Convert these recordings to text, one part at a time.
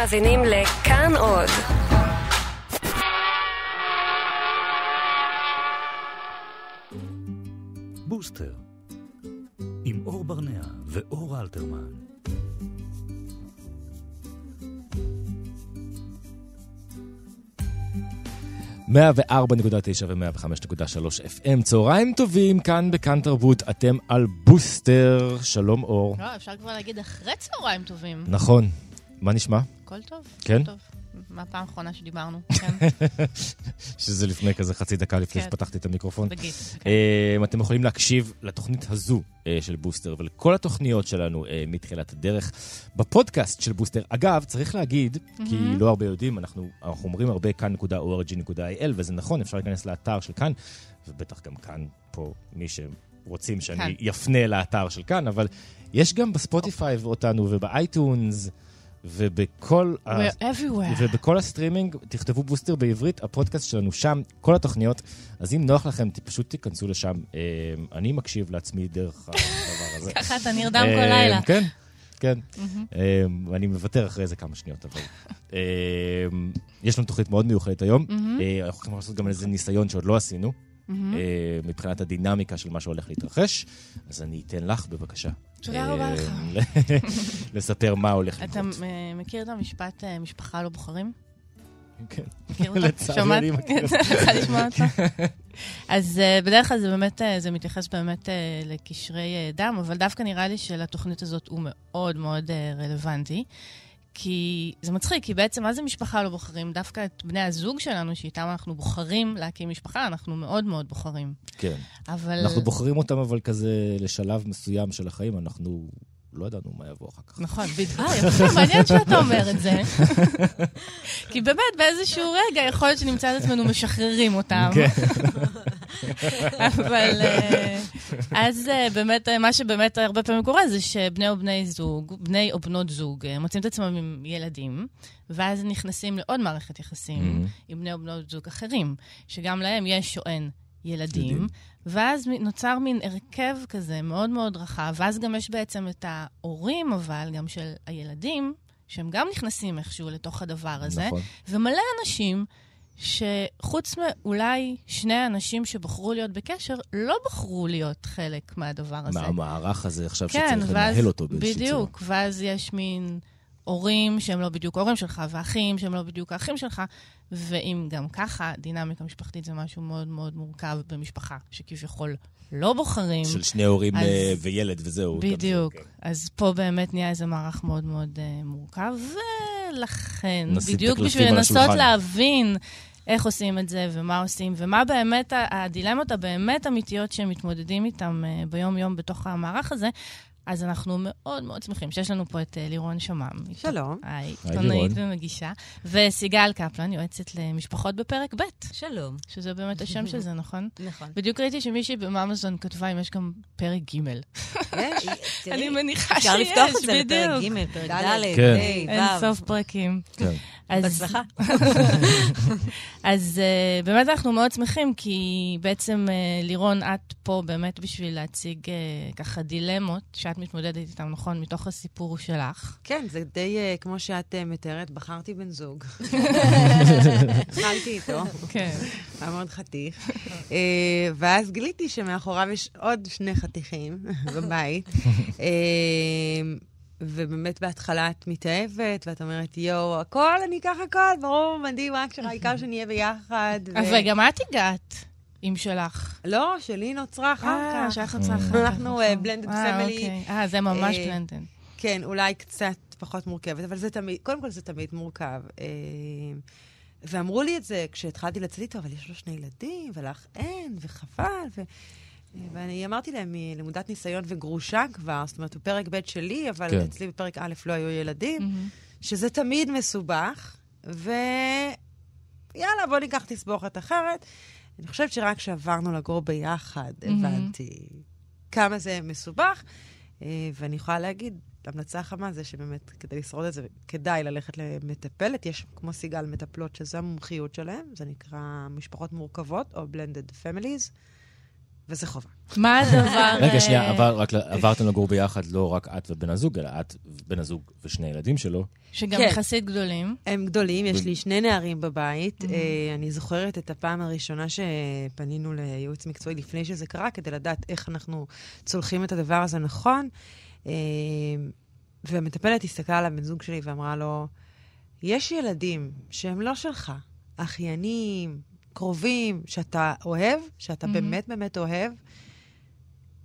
מאזינים לכאן עוד. בוסטר, עם אור ברנע ואור אלתרמן. מאה וארבע נקודה תשע ומאה וחמש נקודה שלוש FM. צהריים טובים, כאן בכאן תרבות, אתם על בוסטר. שלום אור. לא, אפשר כבר להגיד אחרי צהריים טובים. נכון. מה נשמע? הכל טוב. כן? טוב. מהפעם האחרונה שדיברנו, כן, שזה לפני כזה חצי דקה לפני כן. שפתחתי את המיקרופון. תגיד. אה, אתם יכולים להקשיב לתוכנית הזו אה, של בוסטר ולכל התוכניות שלנו אה, מתחילת הדרך בפודקאסט של בוסטר. אגב, צריך להגיד, כי לא הרבה יודעים, אנחנו, אנחנו אומרים הרבה כאן.org.il, וזה נכון, אפשר להיכנס לאתר של כאן, ובטח גם כאן, פה, מי שרוצים שאני כאן. יפנה לאתר של כאן, אבל יש גם בספוטיפיי אותנו וב iTunes. ובכל, ה-. ובכל הסטרימינג, תכתבו בוסטר בעברית, הפודקאסט שלנו שם, כל התוכניות. אז אם נוח לכם, פשוט תיכנסו לשם. אה, אני מקשיב לעצמי דרך הדבר הזה. ככה אתה נרדם כל אה, לילה. כן, כן. אה, אני מוותר אחרי איזה כמה שניות, אבל... יש לנו תוכנית מאוד מיוחדת היום. אה, אנחנו הולכים לעשות גם איזה ניסיון שעוד לא עשינו, אה, מבחינת הדינמיקה של מה שהולך להתרחש. אז אני אתן לך, בבקשה. תודה אה, רבה לך. לספר מה הולך אתה לקרות. אה, מכיר את המשפט אה, משפחה לא בוחרים? כן. מכיר אותו? שמעת? צריכה לשמוע אותו? אז אה, בדרך כלל זה באמת, זה מתייחס באמת לקשרי דם, אבל דווקא נראה לי שלתוכנית הזאת הוא מאוד מאוד רלוונטי. כי זה מצחיק, כי בעצם מה זה משפחה לא בוחרים? דווקא את בני הזוג שלנו, שאיתם אנחנו בוחרים להקים משפחה, אנחנו מאוד מאוד בוחרים. כן. אבל... אנחנו בוחרים אותם, אבל כזה לשלב מסוים של החיים, אנחנו לא ידענו מה יבוא אחר כך. נכון, בדיוק. אה, יפה, מעניין שאתה אומר את זה. כי באמת, באיזשהו רגע יכול להיות שנמצא את עצמנו משחררים אותם. כן. אבל אה, אז אה, באמת, אה, מה שבאמת הרבה פעמים קורה זה שבני או בני זוג, בני או בנות זוג, מוצאים את עצמם עם ילדים, ואז נכנסים לעוד מערכת יחסים עם בני או בנות זוג אחרים, שגם להם יש שואן ילדים, ילדים. ואז נוצר מין הרכב כזה מאוד מאוד רחב, ואז גם יש בעצם את ההורים, אבל גם של הילדים, שהם גם נכנסים איכשהו לתוך הדבר הזה. נכון. ומלא אנשים שחוץ מאולי שני האנשים שבחרו להיות בקשר, לא בחרו להיות חלק מהדבר הזה. מה המערך הזה עכשיו כן, שצריך ואז, לנהל אותו באיזושהי צורה. בדיוק, ואז יש מין הורים שהם לא בדיוק ההורים שלך, ואחים שהם לא בדיוק האחים שלך, ואם גם ככה, דינמיקה משפחתית זה משהו מאוד מאוד מורכב במשפחה, שכביכול לא בוחרים. של שני הורים אז- אה, וילד וזהו. בדיוק. כן. אז פה באמת נהיה איזה מערך מאוד מאוד uh, מורכב, ולכן, בדיוק בשביל לנסות. להבין איך עושים את זה ומה עושים, ומה באמת הדילמות הבאמת אמיתיות שהם מתמודדים איתם uh, ביום-יום בתוך המערך הזה, אז אנחנו מאוד מאוד שמחים שיש לנו פה את uh, לירון שמם. שלום. היי, עיתונאית. ומגישה. וסיגל קפלן, יועצת למשפחות בפרק ב', שלום. שזה באמת השם של זה, נכון? נכון. בדיוק ראיתי שמישהי בממזון כתבה אם יש גם פרק ג'. יש, אני מניחה שיש, אפשר לפתוח את זה בדיוק. לפרק ג', פרק ד', כן. ה', אין ו'. סוף פרקים. אז, בהצלחה. אז uh, באמת אנחנו מאוד שמחים, כי בעצם uh, לירון, את פה באמת בשביל להציג uh, ככה דילמות שאת מתמודדת איתן, נכון? מתוך הסיפור שלך. כן, זה די אה, כמו שאת אה, מתארת, בחרתי בן זוג. התחלתי איתו, כן. היה מאוד חתיך. אה, ואז גיליתי שמאחוריו יש עוד שני חתיכים בבית. אה, ובאמת בהתחלה את מתאהבת, ואת אומרת, יואו, הכל, אני אקח הכל, ברור, מדהים, רק שהעיקר שנהיה ביחד. ו- וגם את הגעת עם שלך. לא, שלי נוצרה אחר אה, כך. שלך יצא אחר כך. אנחנו, נכון. אה, blended אה, family. אוקיי. אה, זה ממש אה, בלנדן. כן, אולי קצת פחות מורכבת, אבל זה תמיד, קודם כל זה תמיד מורכב. אה, ואמרו לי את זה כשהתחלתי לצאת איתו, אבל יש לו שני ילדים, ולך אין, וחבל, ו... ואני אמרתי להם, היא למודת ניסיון וגרושה כבר, זאת אומרת, הוא פרק ב' שלי, אבל כן. אצלי בפרק א' לא היו ילדים, מהמם. שזה תמיד מסובך, ויאללה, בוא ניקח תסבוכת אחרת. אני חושבת שרק כשעברנו לגור ביחד, מהמם. הבנתי כמה זה מסובך, אה, ואני יכולה להגיד, המלצה חמה זה שבאמת, כדי לשרוד את זה, כדאי ללכת למטפלת. יש, כמו סיגל, מטפלות שזו המומחיות שלהם, זה נקרא משפחות מורכבות, או blended families, וזה חובה. מה הדבר... רגע, שנייה, אה, עבר- רק עברתם לגור ביחד, לא רק את ובן הזוג, אלא את ובן הזוג ושני ילדים שלו. שגם כן. יחסית גדולים. הם גדולים, יש לי שני נערים בבית. Mm-hmm. אה, אני זוכרת את הפעם הראשונה שפנינו לייעוץ מקצועי לפני שזה קרה, כדי לדעת איך אנחנו צולחים את הדבר הזה נכון. אה, והמטפלת הסתכלה על הבן זוג שלי ואמרה לו, יש ילדים שהם לא שלך, אחיינים, קרובים, שאתה אוהב, שאתה Mhm. באמת באמת אוהב.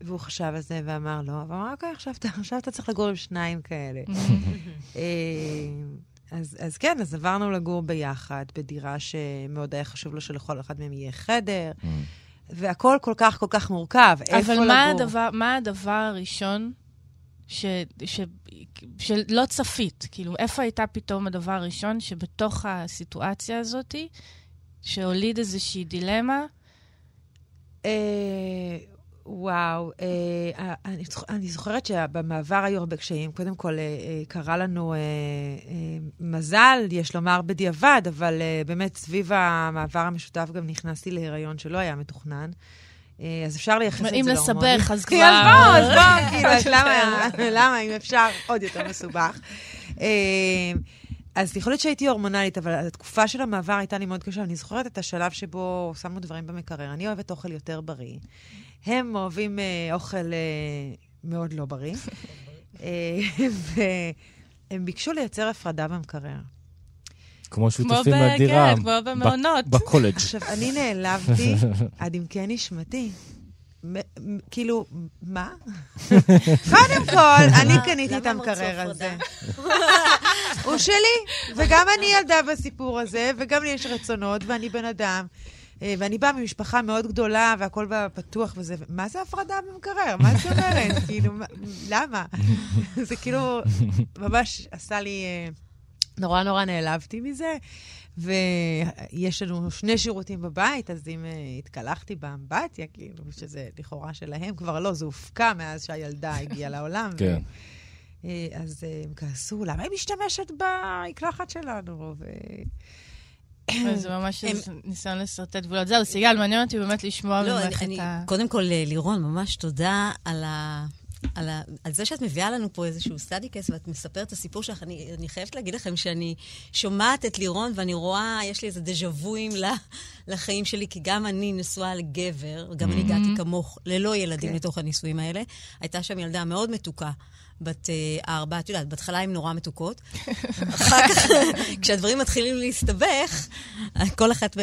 והוא חשב על זה ואמר לו, ואמר, אוקיי, עכשיו אתה, עכשיו אתה צריך לגור עם שניים כאלה. אה, אז, אז כן, אז עברנו לגור ביחד, בדירה שמאוד היה חשוב לו שלכל אחד מהם יהיה חדר, והכל כל כך כל כך מורכב. איפה אבל מה לגור? הדבר, מה הדבר הראשון ש, ש, שלא צפית? כאילו, איפה הייתה פתאום הדבר הראשון שבתוך הסיטואציה הזאת, שהוליד איזושהי דילמה? אה, וואו, אה, אני, זוכ- אני זוכרת שבמעבר היו הרבה קשיים. קודם כל, אה, אה, קרה לנו אה, אה, מזל, יש לומר בדיעבד, אבל אה, באמת סביב המעבר המשותף גם נכנסתי להיריון שלא היה מתוכנן. אה, אז אפשר לייחס את זה אם להורמונים. לסבך, אז אז כבר- בואו, אז בואו, כאילו, אז למה, למה, אם אפשר, עוד יותר מסובך. אז יכול להיות שהייתי הורמונלית, אבל התקופה של המעבר הייתה לי מאוד קשה. אני זוכרת את השלב שבו שמנו דברים במקרר. אני אוהבת אוכל יותר בריא. הם אוהבים אה, אוכל אה, מאוד לא בריא. אה, והם ביקשו לייצר הפרדה במקרר. כמו שותפים לדירה. כן, כמו במעונות. בקולג'. עכשיו, אני נעלבתי עד עמקי נשמתי. כאילו, מה? קודם כל, אני קניתי את המקרר? הזה. הוא שלי, וגם אני ילדה בסיפור הזה, וגם לי יש רצונות, ואני בן אדם. אה, ואני באה ממשפחה מאוד גדולה, והכל בה פתוח וזה, מה זה הפרדה במקרר? מה את אומרת? כאילו, מה- למה? זה כאילו, ממש עשה לי... אה, נורא נורא נעלבתי מזה. ויש לנו שני שירותים בבית, אז אם uh, התקלחתי באמבטיה, כאילו, שזה לכאורה שלהם, כבר לא, זה הופקע מאז שהילדה הגיעה לעולם. כן. ו, uh, אז uh, הם כעסו, למה היא משתמשת במקלחת שלנו? ו... זה ממש ניסיון לשרטט גבולות. זהו, סיגל, מעניין אותי באמת לשמוע לא, ממך את ה... קודם כל, אה, לירון, ממש תודה על, ה, על, ה, על זה שאת מביאה לנו פה איזשהו סטאדי קייס ואת מספרת את הסיפור שלך. אני, אני חייבת להגיד לכם שאני שומעת את לירון ואני רואה, יש לי איזה דז'ה וואים לחיים שלי, כי גם אני נשואה לגבר, גם אני הגעתי כמוך, ללא ילדים כן. לתוך הנישואים האלה. הייתה שם ילדה מאוד מתוקה. בת אה, ארבע, את יודעת, בהתחלה הן נורא מתוקות. אחר כך, כשהדברים מתחילים להסתבך, כל אחת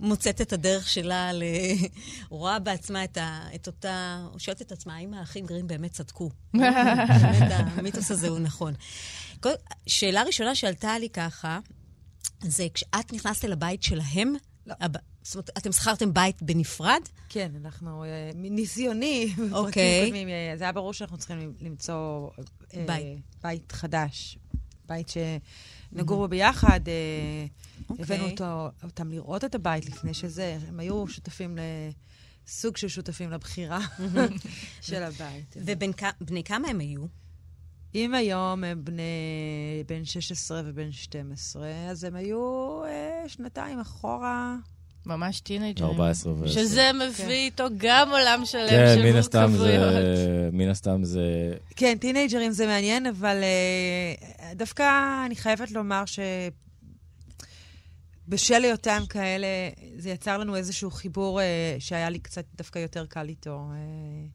מוצאת את הדרך שלה, ל... רואה בעצמה את, ה... את אותה... שואלת את עצמה, האם האחים גרים באמת צדקו? באמת, המיתוס הזה הוא נכון. כל... שאלה ראשונה שעלתה לי ככה, זה כשאת נכנסת אל הבית שלהם, לא. הב... זאת אומרת, אתם שכרתם בית בנפרד? כן, אנחנו, אה, מניסיוני, אוקיי. קודמים, אה, זה היה ברור שאנחנו צריכים למצוא אה, בית. בית חדש. בית שנגור בו ביחד. אה, אוקיי. הבאנו אותו, אותם לראות את הבית לפני שזה, הם היו שותפים לסוג של שותפים לבחירה של הבית. ובני כמה הם היו? אם היום הם בני בין 16 ובין 12, אז הם היו אה, שנתיים אחורה. ממש טינג'רים. 14 ו... שזה מביא איתו גם עולם שלם כן, של מן הסתם זה... מורכבויות. מן הסתם זה... כן, טינג'רים זה מעניין, אבל אה, דווקא אני חייבת לומר ש... בשל היותם כאלה, זה יצר לנו איזשהו חיבור אה, שהיה לי קצת דווקא יותר קל איתו. אה.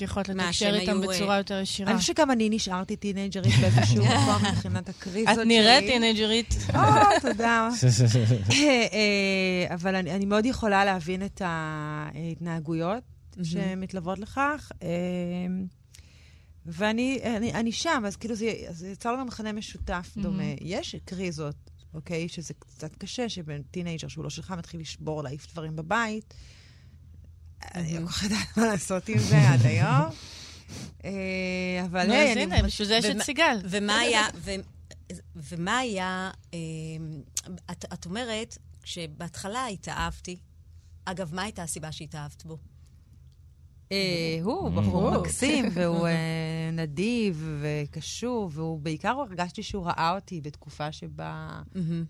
כי יכולת לתקשר איתם היו, בצורה אה, יותר ישירה. אני חושבת שגם אני נשארתי טינאייג'רית באיזשהו מקום מבחינת הקריזות את שלי. נראית טינאייג'רית. או, תודה. אה, אה, אבל אני, אני מאוד יכולה להבין את ההתנהגויות שמתלוות לכך. אה, ואני אני, אני שם, אז כאילו זה, זה יצר לנו מכנה משותף דומה. יש קריזות, אוקיי? שזה קצת קשה, שבן טינאייג'ר שהוא לא שלך מתחיל לשבור, להעיף דברים בבית. אני לא כל כך יודעת מה לעשות עם זה עד היום. אה, אבל היי, אז אני... הנה, בשביל זה יש את סיגל. ומה היה, ו, ומה היה, אה, את, את אומרת, שבהתחלה התאהבתי, אגב, מה הייתה הסיבה שהתאהבת בו? אה, הוא בחור מקסים, והוא אה, נדיב וקשוב, והוא בעיקר הרגשתי שהוא ראה אותי בתקופה שבה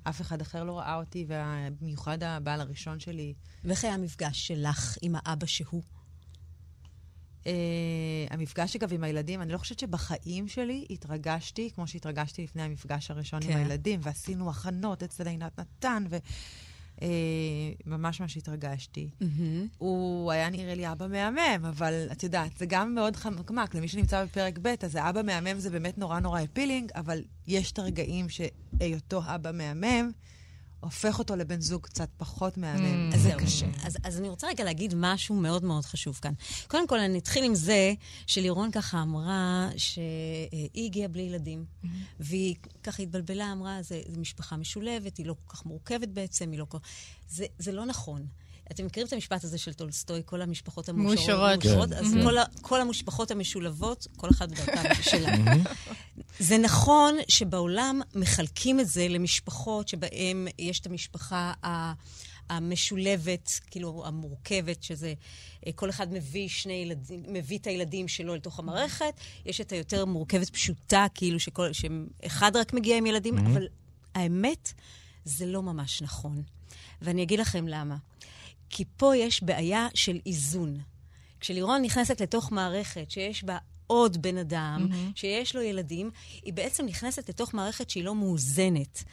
אף אחד אחר לא ראה אותי, ובמיוחד הבעל הראשון שלי. ואיך היה המפגש שלך עם האבא שהוא? Uh, המפגש, אגב, עם הילדים, אני לא חושבת שבחיים שלי התרגשתי כמו שהתרגשתי לפני המפגש הראשון כן. עם הילדים, ועשינו הכנות אצל עינת נתן, וממש ממש התרגשתי. הוא היה נראה לי אבא מהמם, אבל את יודעת, זה גם מאוד חמקמק. למי שנמצא בפרק ב', אז האבא מהמם זה באמת נורא נורא אפילינג, אבל יש את הרגעים שהיותו אבא מהמם, הופך אותו לבן זוג קצת פחות מהמם. אז זה. קשה. אז, אז אני רוצה רגע להגיד משהו מאוד מאוד חשוב כאן. קודם כל, אני אתחיל עם זה שלירון ככה אמרה שהיא הגיעה בלי ילדים, והיא ככה התבלבלה, אמרה, זו משפחה משולבת, היא לא כל כך מורכבת בעצם, היא לא כל... זה, זה לא נכון. אתם מכירים את המשפט הזה של טולסטוי, כל המשפחות המאושרות? מאושרות. מאושרות? כן, אז כן. כל, ה, כל המשפחות המשולבות, כל אחת בדרכה שלה. זה נכון שבעולם מחלקים את זה למשפחות שבהן יש את המשפחה ה... המשולבת, כאילו המורכבת, שזה אה, כל אחד מביא שני ילדים, מביא את הילדים שלו לתוך המערכת. יש את היותר מורכבת פשוטה, כאילו שכל, שאחד רק מגיע עם ילדים, mm-hmm. אבל האמת, זה לא ממש נכון. ואני אגיד לכם למה. כי פה יש בעיה של איזון. כשלירון נכנסת לתוך מערכת שיש בה עוד בן אדם, mm-hmm. שיש לו ילדים, היא בעצם נכנסת לתוך מערכת שהיא לא מאוזנת.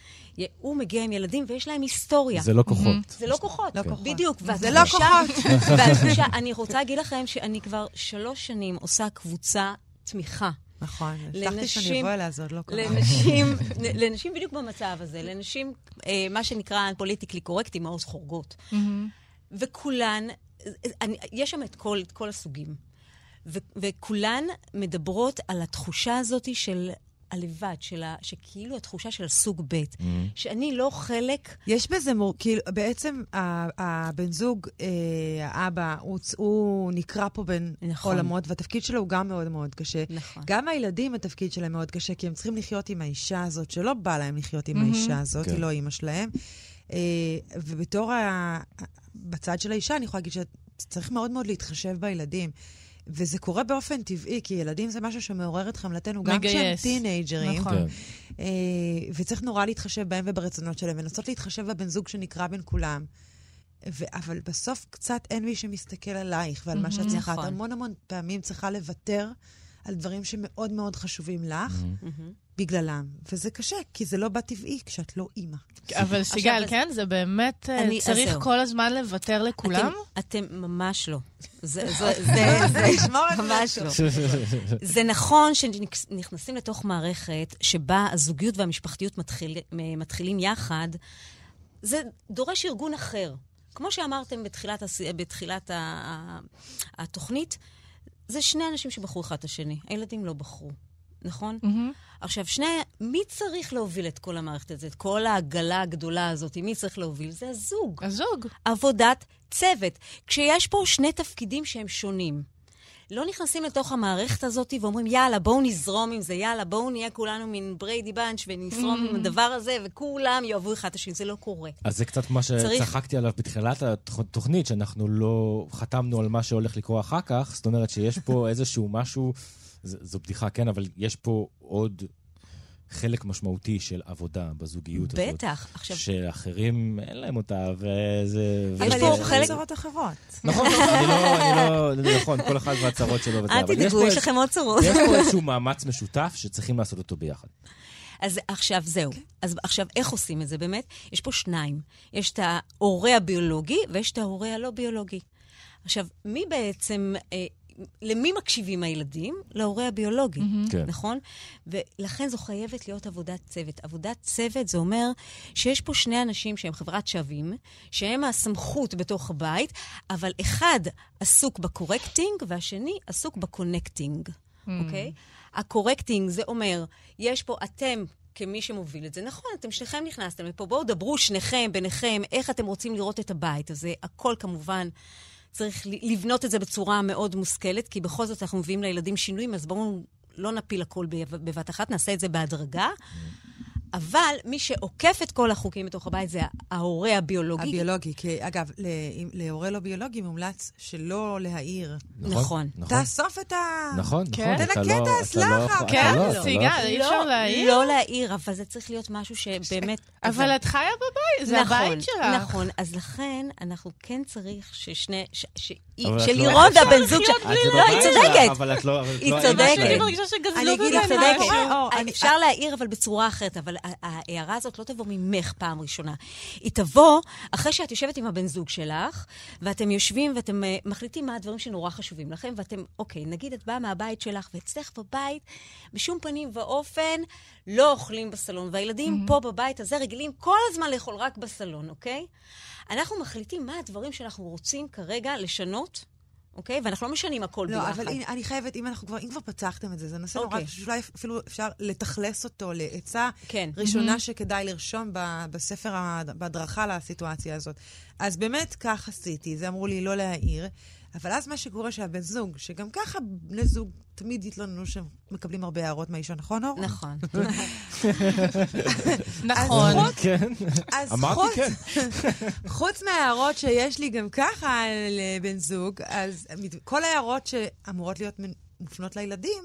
הוא מגיע עם ילדים ויש להם היסטוריה. זה לא כוחות. זה לא כוחות. לא כוחות. בדיוק. זה לא כוחות. והתחושה, אני רוצה להגיד לכם שאני כבר שלוש שנים עושה קבוצה תמיכה. נכון, הבטחתי שאני לנשים- אבוא אליה, זה עוד לא קרה. לנשים, לנשים בדיוק במצב הזה, לנשים, אה, מה שנקרא פוליטיקלי קורקט, אימהות חורגות. וכולן, אני, יש שם את כל, את כל הסוגים. ו, וכולן מדברות על התחושה הזאת של הלבד, של ה, שכאילו התחושה של הסוג ב', שאני לא חלק... יש בזה מור... כאילו, בעצם הבן זוג, אה, האבא, הוא, הוא נקרע פה בין נכון. עולמות, והתפקיד שלו הוא גם מאוד מאוד קשה. נכון. גם הילדים, התפקיד שלהם מאוד קשה, כי הם צריכים לחיות עם האישה הזאת, שלא בא להם לחיות עם האישה הזאת, כן. היא לא אימא שלהם. אה, ובתור ה... בצד של האישה, אני יכולה להגיד שצריך מאוד מאוד להתחשב בילדים. וזה קורה באופן טבעי, כי ילדים זה משהו שמעורר את חמלתנו, גם כשהם. טינג'רים. נכון. כן. אה, וצריך נורא להתחשב בהם וברצונות שלהם, ולנסות להתחשב בבן זוג שנקרא בין כולם. ו- אבל בסוף קצת אין מי שמסתכל עלייך ועל מה שאת צריכה. את נכון. המון המון פעמים צריכה לוותר על דברים שמאוד מאוד חשובים לך, בגללם. וזה קשה, כי זה לא בטבעי כשאת לא אימא. אבל סיגל, כן, זה באמת, אה, אני- צריך. כל הזמן לוותר לכולם? אתם, אתם ממש לא. זה, זה, זה, זה ממש לא. זה נכון שנכנסים לתוך מערכת שבה הזוגיות והמשפחתיות מתחיל, מתחילים יחד, זה דורש ארגון אחר. כמו שאמרתם בתחילת, הס- בתחילת ה- ה- התוכנית, זה שני אנשים שבחרו אחד את השני. הילדים לא בחרו, נכון? עכשיו, שני... מי צריך להוביל את כל המערכת הזאת, את כל העגלה הגדולה הזאת? מי צריך להוביל? זה הזוג. הזוג. עבודת צוות. כשיש פה שני תפקידים שהם שונים. לא נכנסים לתוך המערכת הזאת ואומרים, יאללה, בואו נזרום עם זה, יאללה, בואו נהיה כולנו מין בריידי בנץ' ונזרום עם הדבר הזה, וכולם יאהבו אחד את השני. זה לא קורה. אז זה קצת מה צריך- שצחקתי עליו בתחילת התוכנית, שאנחנו לא חתמנו על מה שהולך לקרות אחר כך. זאת אומרת שיש פה איזשהו משהו, ז- זו בדיחה, כן, אבל יש פה עוד חלק משמעותי של עבודה בזוגיות הזאת. בטח. עכשיו, שאחרים אין להם אותה, וזה... יש וזה- פה יש חלק- צרות אחרות. נכון, אני לא, אני לא, נכון, כל אחד והצרות שלו וזה, אל אבל יש תדאגו, יש לכם עוד צרות. יש פה איזשהו מאמץ משותף שצריכים לעשות אותו ביחד. אז עכשיו זהו. אז עכשיו, איך עושים את זה באמת? יש פה שניים. יש את ההורה הביולוגי ויש את ההורה הלא ביולוגי. עכשיו, מי בעצם, אה, למי מקשיבים הילדים? להורה הביולוגי, כן. נכון? ולכן זו חייבת להיות עבודת צוות. עבודת צוות זה אומר שיש פה שני אנשים שהם חברת שווים, שהם הסמכות בתוך הבית, אבל אחד עסוק ב correcting והשני עסוק ב connecting, אוקיי? ה correcting זה אומר, יש פה אתם... כמי שמוביל את זה. נכון, אתם שניכם נכנסתם לפה, בואו דברו שניכם, ביניכם, איך אתם רוצים לראות את הבית הזה. הכל כמובן, צריך לבנות את זה בצורה מאוד מושכלת, כי בכל זאת אנחנו מביאים לילדים שינויים, אז בואו לא נפיל הכל בבת אחת, נעשה את זה בהדרגה. אבל מי שעוקף את כל החוקים בתוך הבית זה ההורה הביולוגי. הביולוגי, כי אגב, להורה לא ביולוגי מומלץ שלא להעיר. נכון. תאסוף את ה... נכון, כן. נכון. אתה תנקה לא- את לא כן, לא- לא סיגל, אי אפשר לא, להעיר? לא להעיר, אבל זה צריך להיות משהו שבאמת... אבל את חיה בבית, זה נכון, הבית שלך. נכון, אז לכן אנחנו כן צריך ששני... שלירון והבן זוג שלה... לא, היא צודקת. לא... היא צודקת. אני שלהם. מרגישה שגזלו אני אגיד לך, צודקת. אפשר להעיר, אבל בצורה אחרת. אבל ההערה הזאת לא תבוא ממך פעם ראשונה. היא תבוא אחרי שאת יושבת עם הבן זוג שלך, ואתם יושבים ואתם אה, מחליטים מה הדברים שנורא חשובים לכם, ואתם, אוקיי, נגיד את באה מהבית שלך, ואצלך בבית, בשום פנים ואופן לא אוכלים בסלון, והילדים פה בבית הזה רגילים כל הזמן לאכול רק בסלון, אוקיי? אנחנו מחליטים מה הדברים שאנחנו רוצים כרגע לשנות. אוקיי? ואנחנו לא משנים הכל לא, ביחד. אבל הנה, אני חייבת, אם אנחנו כבר, אם כבר פתחתם את זה, זה נושא נורא, אוקיי. שאולי אפילו אפשר לתכלס אותו לעצה כן. ראשונה שכדאי לרשום ב- בספר, בהדרכה לסיטואציה הזאת. אז באמת כך עשיתי, זה אמרו לי לא להעיר, אבל אז מה שקורה שהבן זוג, שגם ככה בני זוג תמיד יתלוננו שהם מקבלים הרבה הערות מהאישה, נכון, אור? נכון. נכון. כן. אז אמרתי כן. חוץ מההערות שיש לי גם ככה לבן זוג, אז כל ההערות שאמורות להיות מופנות לילדים,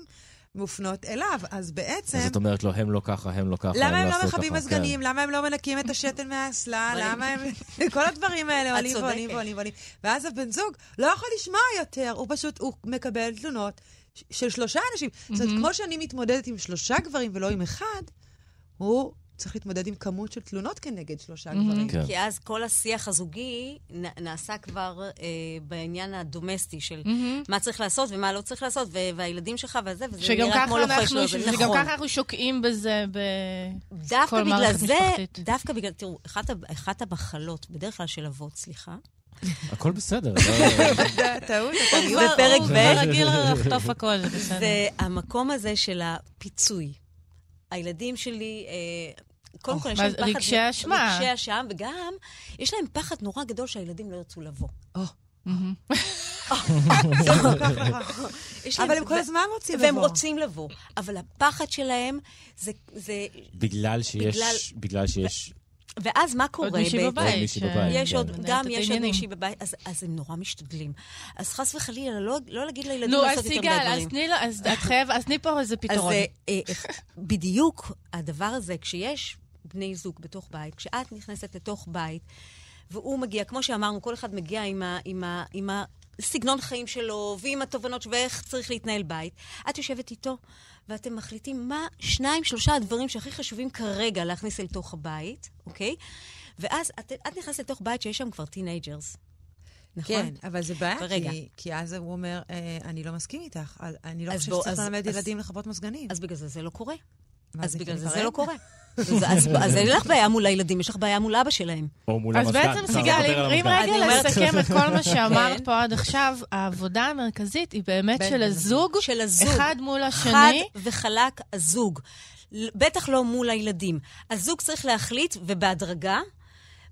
מופנות אליו. אז בעצם... אז את אומרת לו, הם לא ככה, הם לא ככה, למה הם לא מכבים ככה." מזגנים? למה הם לא מנקים את השתן מהאסלה? למה הם... כל הדברים האלה עולים ועולים. ועולים ועולים. ואז הבן זוג לא יכול לשמוע יותר, הוא פשוט, הוא מקבל תלונות של שלושה אנשים. זאת אומרת, כמו שאני מתמודדת עם שלושה גברים ולא עם אחד, הוא צריך להתמודד עם כמות של תלונות כנגד שלושה גברים. כן. כי אז כל השיח הזוגי נעשה כבר אה, בעניין הדומסטי של מה צריך לעשות ומה לא צריך לעשות, ו- והילדים שלך וזה, וזה נראה כמו ככה לוחש אנחנו, לאוזן. שגם נכון. ככה אנחנו שוקעים בזה ב... דווקא כל בגלל מערכת זה, משפחתית. דווקא בגלל, תראו, אחת, אחת המחלות, בדרך כלל של אבות, סליחה, הכל בסדר. לא- זה טעות, אתה בפרק מיוחד. הוא ב'. כבר רגיל לחטוף הכל, זה בסדר. זה המקום הזה של הפיצוי. הילדים שלי, אה, קודם כל יש להם פחד... רגשי אשמה. רגשי אשם, וגם יש להם פחד נורא גדול שהילדים לא ירצו לבוא. להם- אבל הם כל הזמן רוצים והם לבוא. רוצים לבוא. אבל הפחד שלהם זה... זה בגלל שיש, בגלל שיש ואז מה קורה עוד מישהי? בבית. עוד מישהי ש- בבית. יש כן. עוד, גם יש עוד. מישהי בבית, אז, אז הם נורא משתדלים. אז חס וחלילה, לא, לא להגיד לילדים נו, אז לעשות יותר מדי סיגל, אז דברים. תני לו, אז את חייבת, אז תני פה איזה אז פתרון. אה, אה, בדיוק הדבר הזה, כשיש בני זוג בתוך בית, כשאת נכנסת לתוך בית, והוא מגיע, כמו שאמרנו, כל אחד מגיע עם, ה, עם, ה, עם הסגנון חיים שלו, ועם התובנות ואיך צריך להתנהל בית. את יושבת איתו, ואתם מחליטים מה שניים, שלושה הדברים שהכי חשובים כרגע להכניס אל תוך הבית, אוקיי? ואז את, את נכנסת לתוך בית שיש שם כבר teenagers. נכון? כן, אבל זה בעיה. כי, כי אז הוא אומר, אה, אני לא מסכים איתך, אני לא אז חושב בוא, שצריך ללמד ילדים לכבות מזגנים. אז בגלל זה זה לא קורה. אז בגלל זה? זה לא קורה. אז, אז, אז אין לך בעיה מול הילדים, יש לך בעיה מול אבא שלהם. או מול אז המזגן. בעצם, אפשר סיגל, אם רגע לסכם את כל מה שאמרת כן. פה עד עכשיו, העבודה המרכזית היא באמת של הזוג, של הזוג. אחד מול חד השני. וחלק הזוג. בטח לא מול הילדים. הזוג צריך להחליט, ובהדרגה,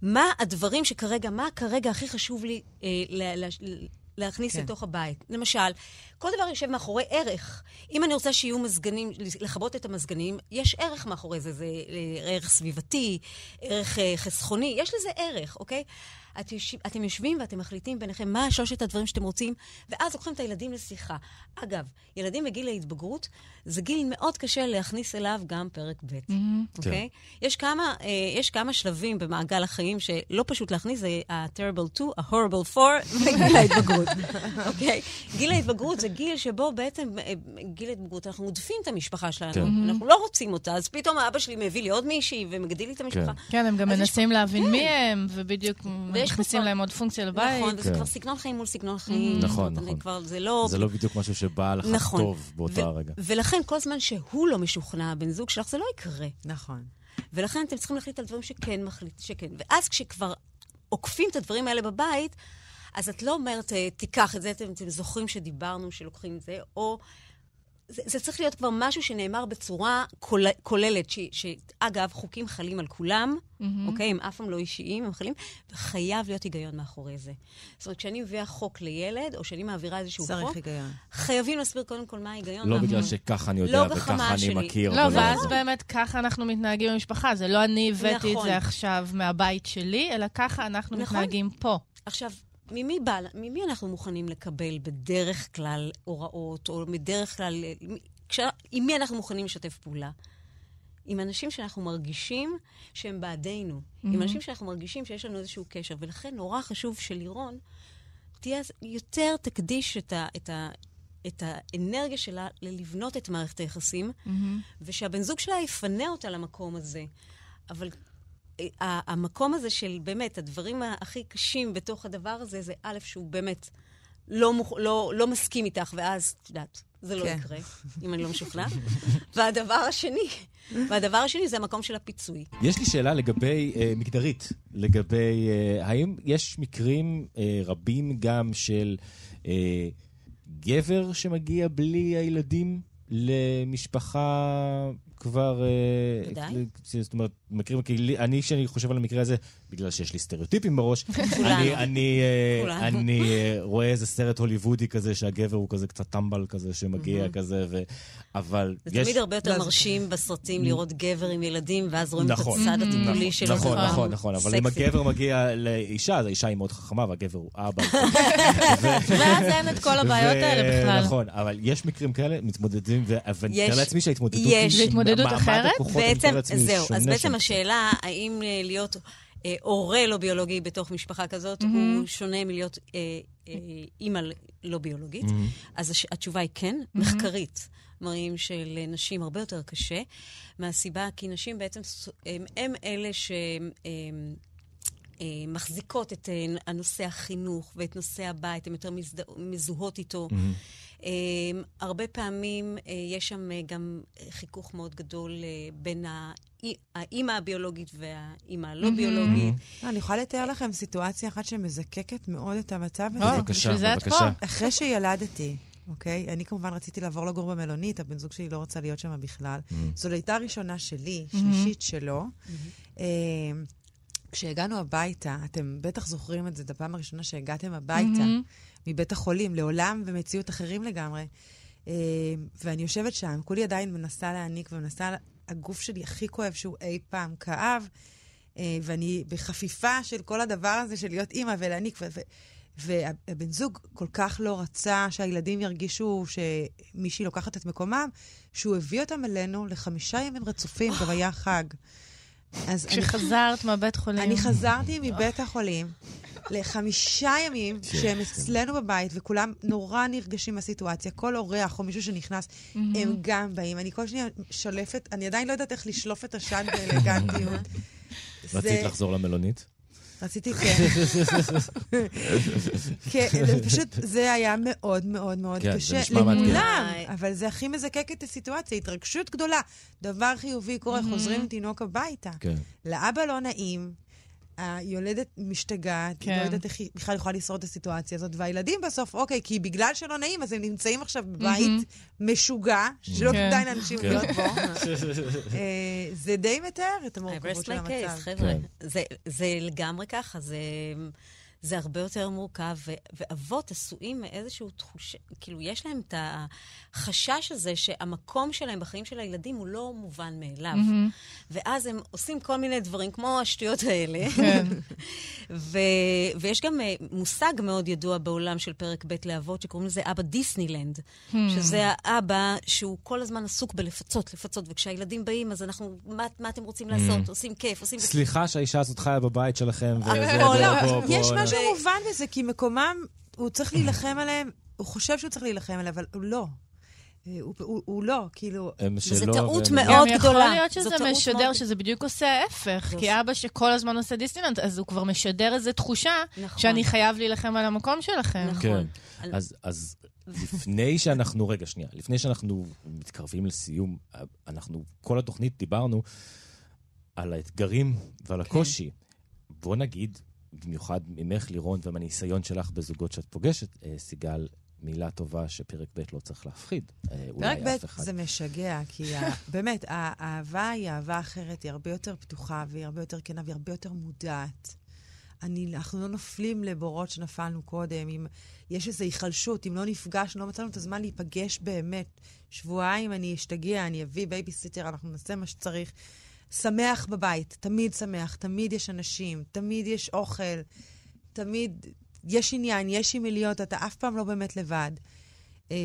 מה הדברים שכרגע, מה כרגע הכי חשוב לי אה, ל- ל- להכניס כן. לתוך הבית. למשל, כל דבר יושב מאחורי ערך. אם אני רוצה שיהיו מזגנים, לכבות את המזגנים, יש ערך מאחורי זה. זה אה, ערך סביבתי, ערך אה, חסכוני, יש לזה ערך, אוקיי? את יוש... אתם יושבים ואתם מחליטים ביניכם מה שלושת הדברים שאתם רוצים, ואז לוקחים את הילדים לשיחה. אגב, ילדים בגיל ההתבגרות, זה גיל מאוד קשה להכניס אליו גם פרק ב', אוקיי? יש, כמה, אה, יש כמה שלבים במעגל החיים שלא פשוט להכניס, זה ה-terrible 2, ה-horrible 4 וגיל ההתבגרות, אוקיי? גיל ההתבגרות זה גיל שבו בעצם, אה, גיל ההתבגרות, אנחנו עודפים את המשפחה שלנו, כן. אנחנו לא רוצים אותה, אז פתאום אבא שלי מביא לי עוד מישהי ומגדיל לי את המשפחה. כן, הם גם מנסים להבין כן. מי הם, ובדיוק מכניסים להם עוד פונקציה לבית. נכון, וזה כן. כבר סגנון חיים מול סגנון חיים. נכון, נכון. זה לא... זה לא בדיוק משהו שבא לך נכון. טוב באותו הרגע. ולכן, כל זמן שהוא לא משוכנע, הבן זוג שלך, זה לא יקרה. נכון. ולכן אתם צריכים להחליט על דברים שכן מחליט, שכן. ואז כשכבר עוקפים את הדברים האלה בבית, אז את לא אומרת, אה, תיקח את זה, אתם, אתם זוכרים שדיברנו שלוקחים את זה, או זה, זה צריך להיות כבר משהו שנאמר בצורה כולל, כוללת, ש, שאגב, חוקים חלים על כולם, mm-hmm. אוקיי? הם אף פעם לא אישיים, הם חלים, וחייב להיות היגיון מאחורי זה. זאת אומרת, כשאני מביאה חוק לילד, או שאני מעבירה איזשהו צריך חוק, היגיון. חייבים להסביר קודם כל מה ההיגיון. לא בגלל שככה אני יודע לא וככה אני שלי. מכיר. לא, ולא- ואז באמת ככה אנחנו מתנהגים במשפחה. זה לא אני הבאתי את נכון. זה עכשיו מהבית שלי, אלא ככה אנחנו נכון. מתנהגים פה. עכשיו, ממי, בא, ממי אנחנו מוכנים לקבל בדרך כלל הוראות, או בדרך כלל... כש, עם מי אנחנו מוכנים לשתף פעולה? עם אנשים שאנחנו מרגישים שהם בעדינו. Mm-hmm. עם אנשים שאנחנו מרגישים שיש לנו איזשהו קשר. ולכן נורא חשוב שלירון תהיה יותר תקדיש את, ה, את, ה, את האנרגיה שלה ללבנות את מערכת היחסים, ושהבן זוג שלה יפנה אותה למקום הזה. אבל המקום הזה של באמת, הדברים הכי קשים בתוך הדבר הזה, זה א', שהוא באמת לא, מוכ... לא, לא מסכים איתך, ואז, את יודעת, זה לא כן. יקרה, אם אני לא משוכנע. והדבר השני, והדבר השני זה המקום של הפיצוי. יש לי שאלה לגבי, אה, מגדרית, לגבי, אה, האם יש מקרים אה, רבים גם של אה, גבר שמגיע בלי הילדים למשפחה כבר... אה, ודאי. ל- זאת אומרת, מקרים, כי אני, כשאני חושב על המקרה הזה, בגלל שיש לי סטריאוטיפים בראש, אני, אני, אה. אני אה, רואה איזה סרט הוליוודי כזה, שהגבר הוא כזה קצת טמבל כזה שמגיע כזה, ו... אבל זה יש... תמיד הרבה יותר זה- מרשים בסרטים לראות גבר עם ילדים, ואז רואים נכון. את הצד הטיפולי נכון, שלו. נכון, זה נכון, נכון, אבל אם. הגבר מגיע לאישה, אז האישה היא מאוד חכמה והגבר הוא אבא. ואז אין את כל הבעיות האלה בכלל. נכון, אבל יש מקרים כאלה, מתמודדים, ואני מתאר לעצמי שההתמודדות יש. זה התמודדות מעמד אחרת? בעצם, זהו, אז בעצם. השאלה, האם אה, להיות אה, הורה לא ביולוגי בתוך משפחה כזאת, הוא שונה מלהיות אה, אימא לא ביולוגית? אז הש- התשובה היא כן, מחקרית. מראים שלנשים הרבה יותר קשה, מהסיבה כי נשים בעצם, הם, הם אלה ש... הם, אה, מחזיקות את הנושא החינוך ואת נושא הבית, הן יותר מזדה, מזוהות איתו. Mm-hmm. הרבה פעמים אה, יש שם אה, גם חיכוך מאוד גדול אה, בין האי- האימא הביולוגית והאימא הלא-ביולוגית. לא, אני יכולה לתאר לכם סיטואציה אחת שמזקקת מאוד את המצב הזה. בבקשה, בבקשה. אחרי שילדתי, אוקיי? אני כמובן רציתי לעבור לגור במלונית, הבן זוג שלי לא רצה להיות שם בכלל. זו לידה ראשונה שלי, שלישית שלו. אה, כשהגענו הביתה, אתם בטח זוכרים את זה, את הפעם הראשונה שהגעתם הביתה מבית החולים, לעולם ומציאות אחרים לגמרי. אה, ואני יושבת שם, כולי עדיין מנסה להעניק ומנסה, הגוף שלי הכי כואב שהוא אי פעם כאב, אה, ואני בחפיפה של כל הדבר הזה של להיות אימא ולהעניק, ו- ו- והבן זוג כל כך לא רצה שהילדים ירגישו שמישהי לוקחת את מקומם, שהוא הביא אותם אלינו לחמישה ימים רצופים, גם היה חג. אז אני כשחזרת מהבית חולים. אני חזרתי מבית החולים לחמישה ימים שהם אצלנו בבית, וכולם נורא נרגשים מהסיטואציה. כל אורח או מישהו שנכנס, הם גם באים. אני כל שניה שולפת, אני עדיין לא יודעת איך לשלוף את השד באלגנטיות. רצית לחזור למלונית? רציתי, כן. כן, זה פשוט, זה היה מאוד מאוד מאוד כן, זה קשה. נשמע מאתגר. לכולם, וואי. אבל זה הכי מזקק את הסיטואציה, התרגשות גדולה. דבר חיובי קורה, חוזרים עם תינוק הביתה. כן. לאבא לא נעים, היולדת משתגעת, היא לא כן. יודעת איך היא בכלל יכולה לשרוד את הסיטואציה הזאת, והילדים בסוף, אוקיי, כי בגלל שלא נעים, אז הם נמצאים עכשיו בבית משוגע, שלא כן. כדאי לאנשים כן. להיות בו. אה, זה די מתאר את המורכבות של המצב. כן. זה, זה לגמרי ככה, זה, זה הרבה יותר מורכב, ו, ואבות עשויים מאיזשהו תחושה, כאילו, יש להם את החשש הזה שהמקום שלהם בחיים של הילדים הוא לא מובן מאליו. ואז הם עושים כל מיני דברים, כמו השטויות האלה. כן. ו, ויש גם אה, מושג מאוד ידוע בעולם של פרק ב' לאבות, שקוראים לזה אבא דיסנילנד, שזה האבא שהוא כל הזמן עסוק בלפצות, לפצות, וכשהילדים באים, אז אנחנו, מה, מה אתם רוצים לעשות? עושים כיף, עושים... סליחה שהאישה הזאת חיה בבית שלכם, וזה... בוא, לא, בוא, בוא. יש משהו מובן בזה, כי מקומם, הוא צריך להילחם עליהם, הוא חושב שהוא צריך להילחם עליהם, אבל הוא לא. אה, הוא, הוא, הוא לא, כאילו... שלא, טעות והם- מאוד גם יכול גדולה. להיות זו שזה משדר מאוד- שזה בדיוק עושה ההפך. כי אבא שכל הזמן עושה דיסטיננט, אז הוא כבר משדר איזו תחושה נכון. שאני חייב להילחם על המקום שלכם. נכון. כן. על- אז, אז לפני שאנחנו, רגע, שנייה, לפני שאנחנו מתקרבים לסיום, אנחנו, כל התוכנית דיברנו על האתגרים ועל הקושי. בוא נגיד, במיוחד ממך, לירון, ומהניסיון שלך בזוגות שאת פוגשת, אה, סיגל, מילה טובה שפרק ב' לא צריך להפחיד. אה, פרק ב'. זה משגע, כי באמת, האהבה היא אהבה אחרת, היא הרבה יותר פתוחה, והיא הרבה יותר כנה, והיא הרבה יותר מודעת. אני, אנחנו לא נופלים לבורות שנפלנו קודם. אם יש איזו היחלשות, אם לא נפגשנו, לא מצאנו את הזמן להיפגש באמת. שבועיים אני אשתגע, אני אביא בייביסיטר, אנחנו נעשה מה שצריך. שמח בבית, תמיד שמח, תמיד יש אנשים, תמיד יש אוכל, תמיד יש עניין, יש עם מי להיות, אתה אף פעם לא באמת לבד. אה,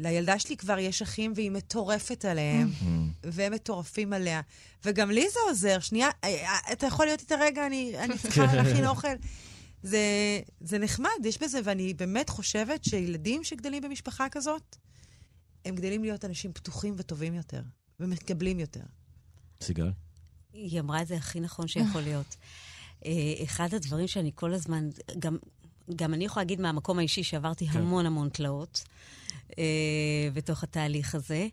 לילדה שלי כבר יש אחים והיא מטורפת עליהם, והם מטורפים עליה. וגם לי זה עוזר. שנייה, אה, אה, אתה יכול להיות איתה רגע, אני, אני צריכה להכין אוכל. זה, זה נחמד, יש בזה, ואני באמת חושבת שילדים שגדלים במשפחה כזאת, הם גדלים להיות אנשים פתוחים וטובים יותר, ומקבלים יותר. סיגל? היא אמרה את זה הכי נכון שיכול להיות. אה, אחד הדברים שאני כל הזמן, גם, גם אני יכולה להגיד מהמקום האישי שעברתי כן. המון המון תלאות אה, בתוך התהליך הזה,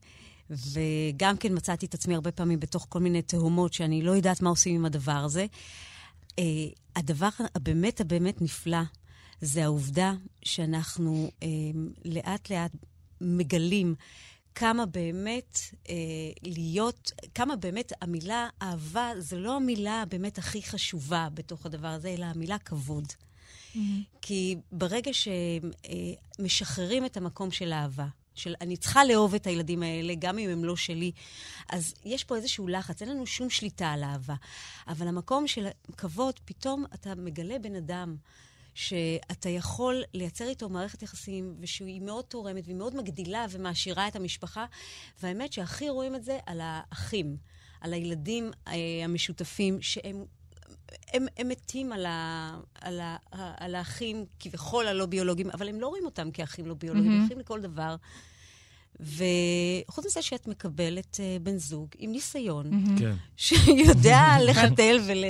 וגם כן מצאתי את עצמי הרבה פעמים בתוך כל מיני תהומות שאני לא יודעת מה עושים עם הדבר הזה. אה, הדבר הבאמת הבאמת נפלא זה העובדה שאנחנו אה, לאט לאט מגלים כמה באמת אה, להיות, כמה באמת המילה אהבה זה לא המילה באמת הכי חשובה בתוך הדבר הזה, אלא המילה כבוד. כי ברגע שמשחררים את המקום של אהבה, של אני צריכה לאהוב את הילדים האלה, גם אם הם לא שלי, אז יש פה איזשהו לחץ, אין לנו שום שליטה על אהבה. אבל המקום של כבוד, פתאום אתה מגלה בן אדם שאתה יכול לייצר איתו מערכת יחסים, ושהיא מאוד תורמת והיא מאוד מגדילה ומעשירה את המשפחה. והאמת שהכי רואים את זה על האחים, על הילדים אה, המשותפים, שהם הם, הם מתים על, ה, על, ה, על האחים, כביכול הלא ביולוגיים, אבל הם לא רואים אותם כאחים לא ביולוגיים, הם אחים לכל דבר. וחוץ מזה שאת מקבלת uh, בן זוג עם ניסיון, כן. שיודע לחתל ול...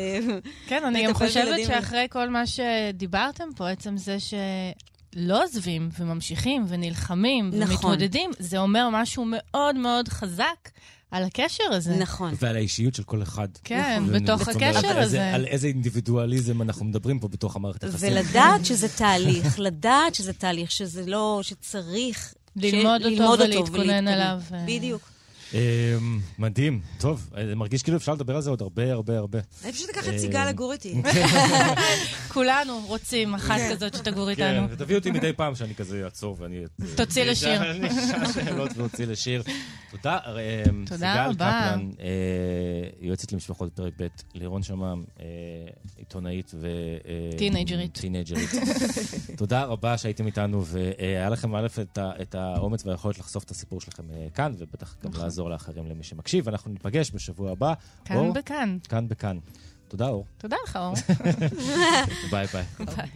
כן, אני גם חושבת. שאחרי כל מה שדיברתם פה, עצם זה שלא עוזבים וממשיכים ונלחמים נכון. ומתמודדים, זה אומר משהו מאוד מאוד חזק על הקשר הזה. נכון. ועל האישיות של כל אחד. כן, נכון. בתוך הקשר על הזה. על איזה אינדיבידואליזם אנחנו מדברים פה בתוך המערכת היחסים. ולדעת שזה תהליך, לדעת שזה תהליך, שזה לא, שצריך... ללמוד ש- אותו ולהתכונן ולהתקדם. עליו, אה. בדיוק. אמ, מדהים. טוב, מרגיש כאילו אפשר לדבר על זה עוד הרבה הרבה הרבה. אני פשוט אקח את סיגל לגור איתי. כולנו רוצים אחת כזאת שתגור איתנו. כן, ותביא אותי מדי פעם שאני כזה אעצור ואני... תוציא לשיר. אני אשאל שאלות ואוציא לשיר. תודה, אמ, תודה סיגל. קפלן, אה, יועצת למשפחות פרק ב', לירון שמם, אה, עיתונאית ו... אה, טינג'רית. טינג'רית. תודה רבה שהייתם איתנו, והיה לכם א' את האומץ והיכולת לחשוף את הסיפור שלכם כאן, ובטח גם לעזור לאחרים למי שמקשיב. אנחנו ניפגש בשבוע הבא. כאן אור, בכאן. כאן בכאן. תודה, אור. תודה לך, אור. ביי ביי. ביי.